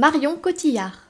Marion Cotillard.